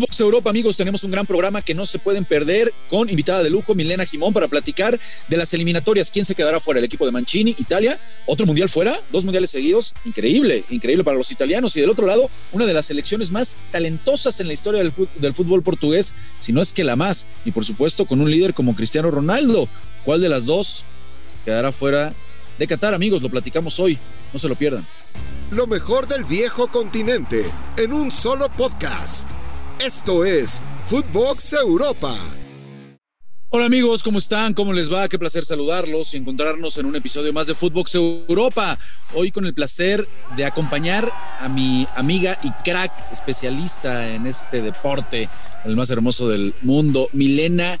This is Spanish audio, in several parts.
Box Europa, amigos, tenemos un gran programa que no se pueden perder con invitada de lujo, Milena Jimón, para platicar de las eliminatorias. ¿Quién se quedará fuera? El equipo de Mancini, Italia, otro mundial fuera, dos mundiales seguidos. Increíble, increíble para los italianos. Y del otro lado, una de las selecciones más talentosas en la historia del fútbol, del fútbol portugués, si no es que la más. Y por supuesto, con un líder como Cristiano Ronaldo. ¿Cuál de las dos se quedará fuera de Qatar, amigos? Lo platicamos hoy. No se lo pierdan. Lo mejor del viejo continente en un solo podcast. Esto es Footbox Europa. Hola amigos, ¿cómo están? ¿Cómo les va? Qué placer saludarlos y encontrarnos en un episodio más de Footbox Europa. Hoy con el placer de acompañar a mi amiga y crack especialista en este deporte, el más hermoso del mundo, Milena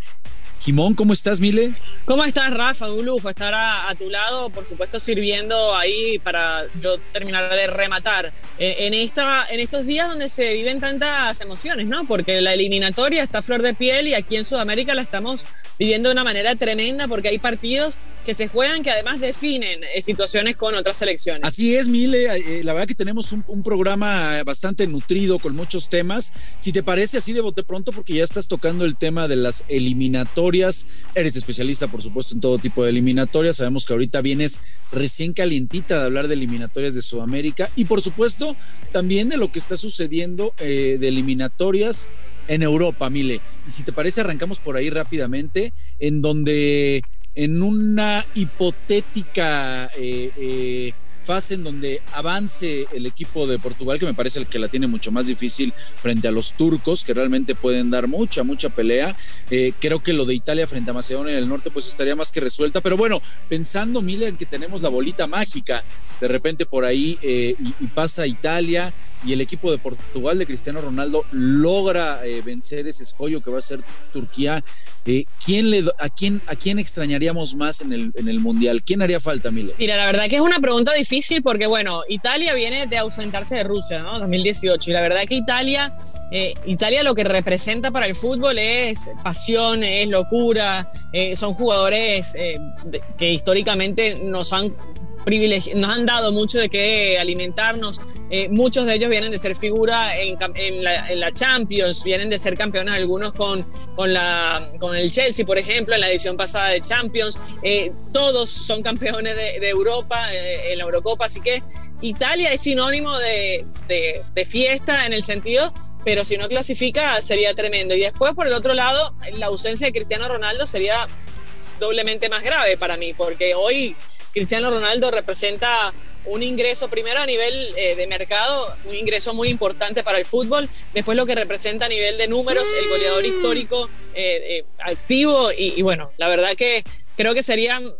Jimón, ¿cómo estás, Mile? ¿Cómo estás, Rafa? Un lujo estar a, tu lado, por supuesto, sirviendo ahí para yo terminar de rematar en, esta, en estos días donde se viven tantas emociones, ¿no? Porque la eliminatoria está a flor de piel y aquí en Sudamérica la estamos viviendo de una manera tremenda porque hay partidos que se juegan que además definen eh, situaciones con otras selecciones. Así es, Mile. Eh, la verdad que tenemos un, programa bastante nutrido con muchos temas. Si te parece así de bote pronto, porque ya estás tocando el tema de las eliminatorias. Eres especialista, por supuesto, en todo tipo de eliminatorias. Sabemos que ahorita vienes recién calientita de hablar de eliminatorias de Sudamérica y, por supuesto, también de lo que está sucediendo eh, de eliminatorias en Europa, Mile. Y si te parece, arrancamos por ahí rápidamente, en donde en una hipotética eh, eh, fase en donde avance el equipo de Portugal, que me parece el que la tiene mucho más difícil frente a los turcos, que realmente pueden dar mucha, mucha pelea. Eh, creo que lo de Italia frente a Macedonia del Norte, pues estaría más que resuelta. Pero bueno, pensando, Miller, en que tenemos la bolita mágica, de repente por ahí y, y pasa Italia y el equipo de Portugal de Cristiano Ronaldo logra eh, vencer ese escollo que va a ser Turquía, eh, ¿quién le, a, quién, ¿a quién extrañaríamos más en el, en el Mundial? ¿Quién haría falta, Mile? Mira, la verdad que es una pregunta difícil porque, bueno, Italia viene de ausentarse de Rusia, ¿no? 2018. Y la verdad que Italia, eh, Italia lo que representa para el fútbol es pasión, es locura, son jugadores que históricamente nos han nos han dado mucho de qué alimentarnos. Eh, muchos de ellos vienen de ser figura en, la, Champions, vienen de ser campeones algunos con, con, la, con el Chelsea, por ejemplo, en la edición pasada de Champions. Eh, todos son campeones de, Europa eh, en la Eurocopa, así que Italia es sinónimo de, de fiesta en el sentido, pero si no clasifica sería tremendo. Y después, por el otro lado, la ausencia de Cristiano Ronaldo sería doblemente más grave para mí, porque hoy Cristiano Ronaldo representa un ingreso primero a nivel eh, de mercado, un ingreso muy importante para el fútbol, después lo que representa a nivel de números, el goleador histórico eh, eh, activo y, bueno, la verdad que creo que serían,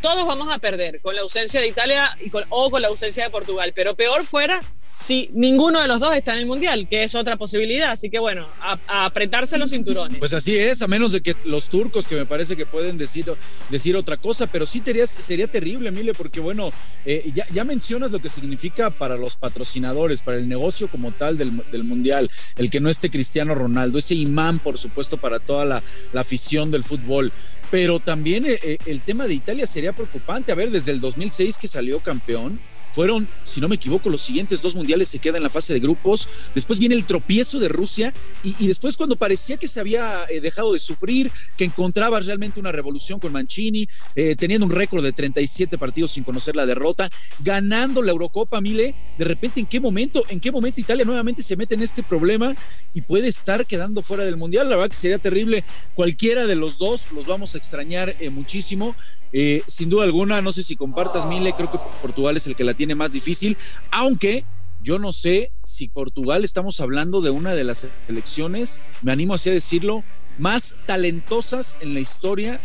todos vamos a perder con la ausencia de Italia y o con la ausencia de Portugal, pero peor fuera si ninguno de los dos está en el Mundial, que es otra posibilidad. Así que bueno, a, apretarse los cinturones. Pues así es, a menos de que los turcos, que me parece que pueden decir, decir otra cosa, pero sí sería, sería terrible, Emilio, porque bueno, eh, ya, ya, mencionas lo que significa para los patrocinadores, para el negocio como tal del, del, Mundial, el que no esté Cristiano Ronaldo, ese imán, por supuesto, para toda la, la afición del fútbol. Pero también eh, eh, el tema de Italia sería preocupante. A ver, desde el 2006 que salió campeón, fueron, si no me equivoco, los siguientes dos mundiales se quedan en la fase de grupos. Después viene el tropiezo de Rusia y, después cuando parecía que se había eh, dejado de sufrir, que encontraba realmente una revolución con Mancini, eh, teniendo un récord de 37 partidos sin conocer la derrota, ganando la Eurocopa, Mile, de repente en qué momento, en qué momento Italia nuevamente se mete en este problema y puede estar quedando fuera del mundial. La verdad que sería terrible. Cualquiera de los dos los vamos a extrañar eh, muchísimo. Eh, sin duda alguna, no sé si compartas, Mile, creo que Portugal es el que la tiene más difícil, aunque yo no sé si Portugal estamos hablando de una de las selecciones, me animo así a decirlo, más talentosas en la historia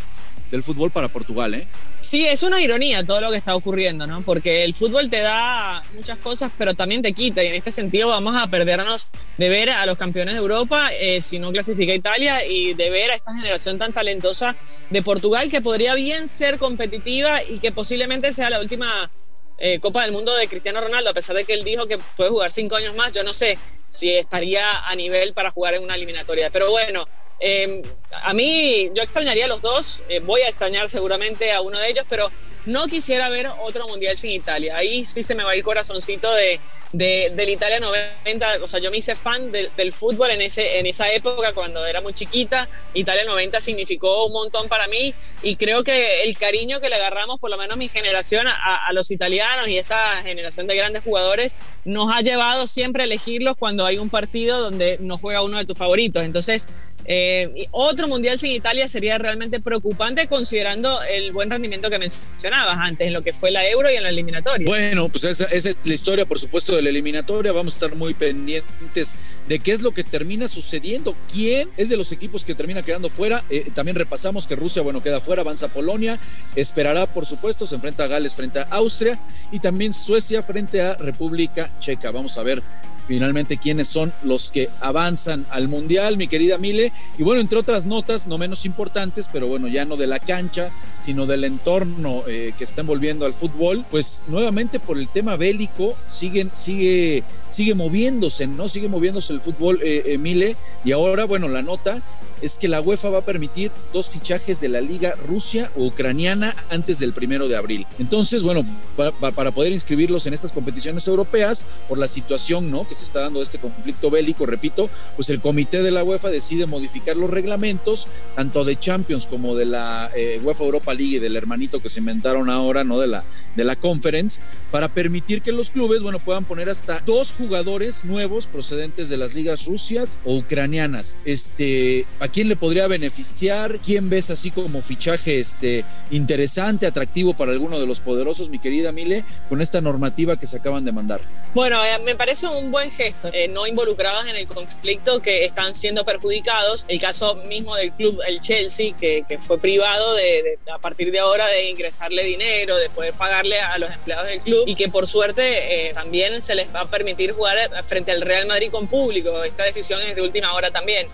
del fútbol para Portugal, ¿eh? Sí, es una ironía todo lo que está ocurriendo, ¿no? Porque el fútbol te da muchas cosas, pero también te quita. Y en este sentido vamos a perdernos de ver a los campeones de Europa eh, si no clasifica Italia y de ver a esta generación tan talentosa de Portugal que podría bien ser competitiva y que posiblemente sea la última eh, Copa del Mundo de Cristiano Ronaldo, a pesar de que él dijo que puede jugar cinco años más, yo no sé si estaría a nivel para jugar en una eliminatoria. Pero bueno, em, a mí yo extrañaría a los dos, eh, voy a extrañar seguramente a uno de ellos, pero no quisiera ver otro mundial sin Italia. Ahí sí se me va el corazoncito de, de del Italia 90. O sea, yo me hice fan del fútbol en, ese, en esa época cuando era muy chiquita. Italia 90 significó un montón para mí y creo que el cariño que le agarramos, por lo menos mi generación, a, a los italianos y esa generación de grandes jugadores, nos ha llevado siempre a elegirlos cuando hay un partido donde no juega uno de tus favoritos. Entonces, eh, otro mundial sin Italia sería realmente preocupante considerando el buen rendimiento que mencionabas antes en lo que fue la Euro y en la eliminatoria. Bueno, pues esa, es la historia, por supuesto, de la eliminatoria. Vamos a estar muy pendientes de qué es lo que termina sucediendo. ¿Quién es de los equipos que termina quedando fuera? Eh, también repasamos que Rusia, bueno, queda fuera, avanza Polonia, esperará, por supuesto, se enfrenta a Gales frente a Austria y también Suecia frente a República Checa. Vamos a ver finalmente quiénes son los que avanzan al Mundial, mi querida Mile. Y bueno, entre otras notas, no menos importantes, pero bueno, ya no de la cancha, sino del entorno eh, que está envolviendo al fútbol, pues nuevamente por el tema bélico siguen, sigue, sigue moviéndose, ¿no? Sigue moviéndose el fútbol, eh, eh, Mile. Y ahora, bueno, la nota es que la UEFA va a permitir dos fichajes de la liga Rusia o ucraniana antes del primero de abril. Entonces, bueno, para, poder inscribirlos en estas competiciones europeas, por la situación ¿no? que se está dando este conflicto bélico, repito, pues el comité de la UEFA decide modificar los reglamentos, tanto de Champions como de la eh, UEFA Europa League y del hermanito que se inventaron ahora, ¿no? De la, de la Conference, para permitir que los clubes, bueno, puedan poner hasta dos jugadores nuevos procedentes de las ligas rusias o ucranianas. Este, ¿A quién le podría beneficiar? ¿Quién ves así como fichaje este, interesante, atractivo para alguno de los poderosos, mi querida Mile, con esta normativa que se acaban de mandar? Bueno, eh, me parece un buen gesto. Eh, no involucrados en el conflicto que están siendo perjudicados. El caso mismo del club, el Chelsea, que, fue privado de, a partir de ahora de ingresarle dinero, de poder pagarle a los empleados del club y que por suerte eh, también se les va a permitir jugar frente al Real Madrid con público. Esta decisión es de última hora también.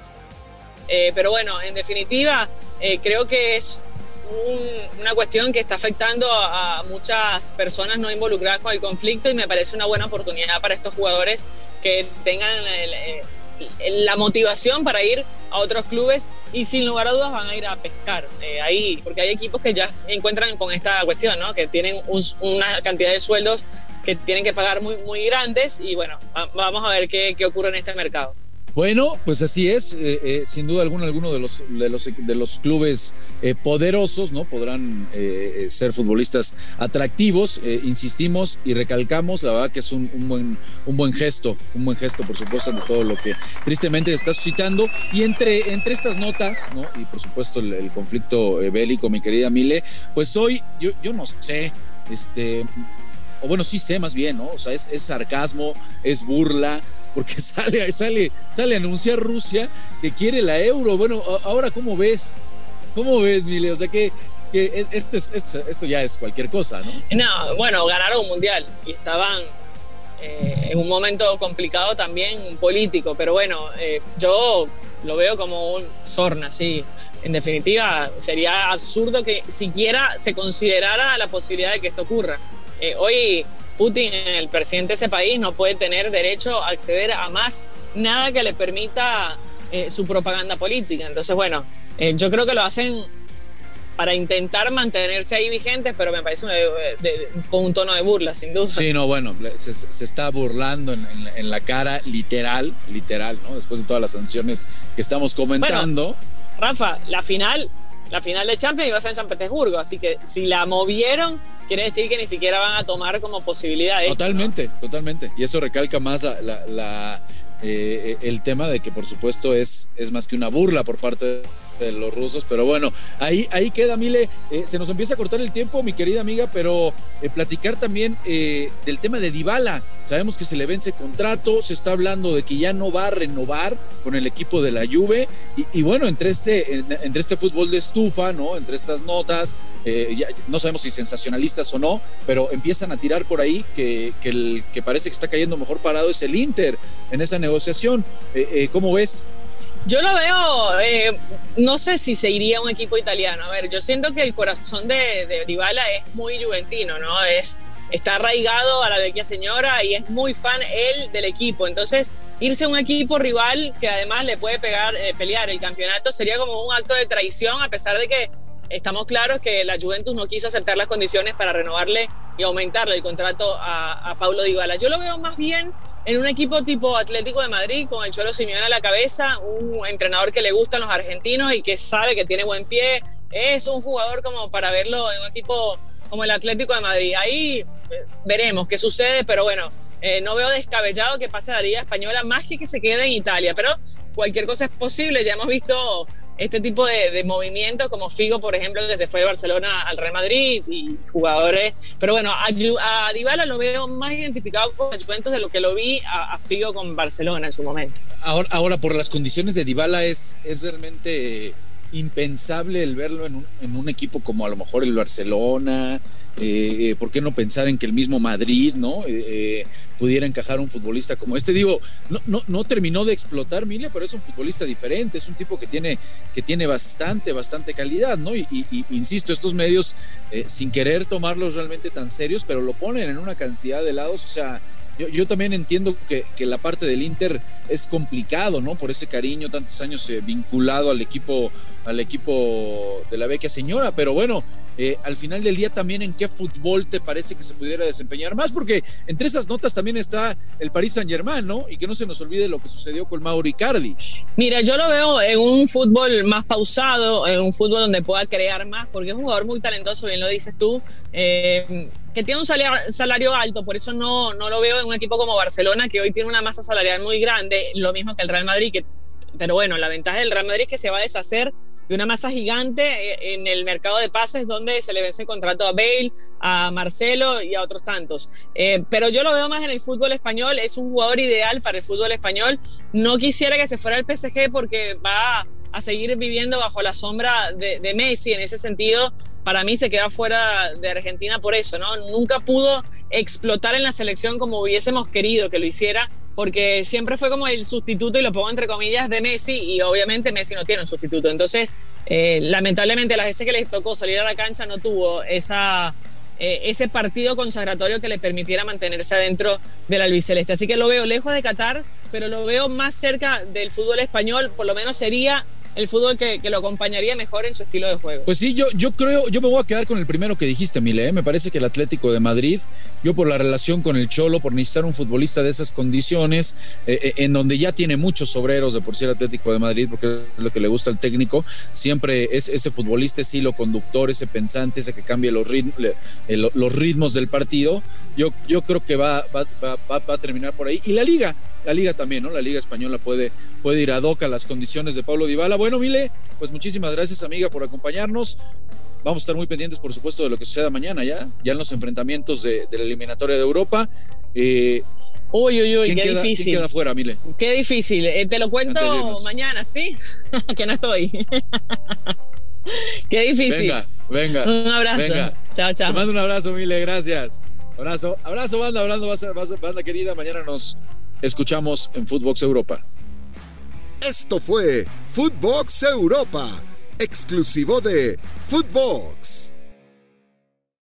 Eh, pero bueno, en definitiva, eh, creo que es una cuestión que está afectando a, muchas personas no involucradas con el conflicto y me parece una buena oportunidad para estos jugadores que tengan la motivación para ir a otros clubes y sin lugar a dudas van a ir a pescar eh, ahí, porque hay equipos que ya encuentran con esta cuestión, ¿no? que tienen una cantidad de sueldos que tienen que pagar muy, muy grandes y bueno, vamos a ver qué, qué ocurre en este mercado. Bueno, pues así es, eh, eh, sin duda alguna alguno de los, de los, de los clubes eh, poderosos, ¿no? Podrán ser futbolistas atractivos, insistimos y recalcamos, la verdad que es un, buen, un buen gesto, un buen gesto, por supuesto, de todo lo que tristemente está suscitando. Y entre, entre estas notas, ¿no? Y por supuesto el, conflicto bélico, mi querida Mile, pues hoy yo, yo no sé, este, o bueno, sí sé más bien, ¿no? O sea, es, es sarcasmo, es burla, porque sale, sale, sale a anunciar Rusia que quiere la euro. Bueno, ahora, ¿cómo ves? ¿Cómo ves, Mile? O sea que, que esto, esto, ya es cualquier cosa, ¿no? No, bueno, ganaron un mundial y estaban eh, en un momento complicado también político, pero bueno, eh, yo lo veo como un sorna, sí. En definitiva, sería absurdo que siquiera se considerara la posibilidad de que esto ocurra. Eh, hoy Putin, el presidente de ese país, no puede tener derecho a acceder a más nada que le permita eh, su propaganda política. Entonces, bueno, eh, yo creo que lo hacen para intentar mantenerse ahí vigentes, pero me parece con un tono de burla, sin duda. Sí, no, bueno, se, está burlando en, la cara literal, literal, ¿no? Después de todas las sanciones que estamos comentando. Rafa, la final la final de Champions iba a ser en San Petersburgo, así que si la movieron, quiere decir que ni siquiera van a tomar como posibilidad. Totalmente, totalmente. Y eso recalca más la, eh, el tema de que por supuesto es, es más que una burla por parte de de los rusos, pero bueno, ahí, ahí queda, Mile. Eh, se nos empieza a cortar el tiempo, mi querida amiga, pero eh, platicar también eh, del tema de Dybala. Sabemos que se le vence contrato, se está hablando de que ya no va a renovar con el equipo de la Juve y, bueno, entre este, entre este fútbol de estufa, ¿no? Entre estas notas, no sabemos si sensacionalistas o no, pero empiezan a tirar por ahí que, que el que parece que está cayendo mejor parado es el Inter en esa negociación. ¿Cómo ves? Yo lo veo, eh, no sé si se iría a un equipo italiano. A ver, yo siento que el corazón de, de Dybala es muy juventino, ¿no? Es, está arraigado a la vecchia señora y es muy fan él del equipo. Entonces, irse a un equipo rival que además le puede pegar, eh, pelear el campeonato sería como un acto de traición, a pesar de que estamos claros que la Juventus no quiso aceptar las condiciones para renovarle y aumentarle el contrato a, a Paulo Dybala. Yo lo veo más bien en un equipo tipo Atlético de Madrid, con el Cholo Simeone a la cabeza, un entrenador que le gustan los argentinos y que sabe que tiene buen pie, es un jugador como para verlo en un equipo como el Atlético de Madrid. Ahí eh, veremos qué sucede, pero bueno, eh, no veo descabellado que pase a la Liga Española más que que se quede en Italia, pero cualquier cosa es posible. Ya hemos visto este tipo de, movimientos, como Figo, por ejemplo, que se fue de Barcelona al Real Madrid y jugadores. Pero bueno, a, a Dybala lo veo más identificado con los Juventus de lo que lo vi a, Figo con Barcelona en su momento. Ahora, ahora por las condiciones de Dybala es, es realmente impensable el verlo en un, en un, equipo como a lo mejor el Barcelona, eh, eh, ¿por qué no pensar en que el mismo Madrid, ¿no? Eh, pudiera encajar un futbolista como este? Digo, no, no, no terminó de explotar Mille, pero es un futbolista diferente, es un tipo que tiene, que tiene bastante, bastante calidad, ¿no? Y, y insisto, estos medios, sin querer tomarlos realmente tan serios, pero lo ponen en una cantidad de lados, o sea, yo, también entiendo que, la parte del Inter es complicado, ¿no? Por ese cariño, tantos años eh, vinculado al equipo, al equipo de la vecchia señora, pero bueno, eh, al final del día también en qué fútbol te parece que se pudiera desempeñar más, porque entre esas notas también está el Paris Saint Germain, ¿no? Y que no se nos olvide lo que sucedió con Mauro Icardi. Mira, yo lo veo en un fútbol más pausado, en un fútbol donde pueda crear más, porque es un jugador muy talentoso, bien lo dices tú. Eh, que tiene un salario, alto, por eso no, no lo veo en un equipo como Barcelona, que hoy tiene una masa salarial muy grande, lo mismo que el Real Madrid, que, pero bueno, la ventaja del Real Madrid es que se va a deshacer de una masa gigante eh, en el mercado de pases donde se le vence el contrato a Bale, a Marcelo y a otros tantos. Eh, pero yo lo veo más en el fútbol español, es un jugador ideal para el fútbol español. No quisiera que se fuera al PSG porque va a seguir viviendo bajo la sombra de, de Messi en ese sentido para mí se queda fuera de Argentina por eso, ¿no? Nunca pudo explotar en la selección como hubiésemos querido que lo hiciera, porque siempre fue como el sustituto, y lo pongo entre comillas, de Messi, y obviamente Messi no tiene un sustituto. Entonces, eh, lamentablemente, las veces que le tocó salir a la cancha no tuvo esa, eh, ese partido consagratorio que le permitiera mantenerse adentro del albiceleste. Así que lo veo lejos de Qatar, pero lo veo más cerca del fútbol español, por lo menos sería el fútbol que, lo acompañaría mejor en su estilo de juego. Pues sí, yo, yo creo, yo me voy a quedar con el primero que dijiste, Mile. ¿eh? Me parece que el Atlético de Madrid, yo por la relación con el Cholo, por necesitar un futbolista de esas condiciones, eh, eh, en donde ya tiene muchos obreros de por sí el Atlético de Madrid, porque es lo que le gusta al técnico, siempre es ese futbolista, ese hilo conductor, ese pensante, ese que cambia los ritmos, los ritmos del partido. Yo, yo creo que va, va, va, va a terminar por ahí. Y la liga, la liga también, ¿no? La liga española puede, puede ir a doca las condiciones de Pablo Dybala. Bueno, Mile, pues muchísimas gracias, amiga, por acompañarnos. Vamos a estar muy pendientes, por supuesto, de lo que suceda mañana ya, ya en los enfrentamientos de, la eliminatoria de Europa. Eh, uy, uy, uy, qué difícil. ¿Quién queda fuera, Mile? Qué difícil. Eh, te lo cuento mañana, ¿sí? que no estoy. qué difícil. Venga, venga. Un abrazo. Venga. Chao, chao. Te mando un abrazo, Mile, gracias. Abrazo, abrazo, banda, abrazo, banda querida. Mañana nos escuchamos en Footbox Europa. Esto fue Footbox Europa, exclusivo de Footbox.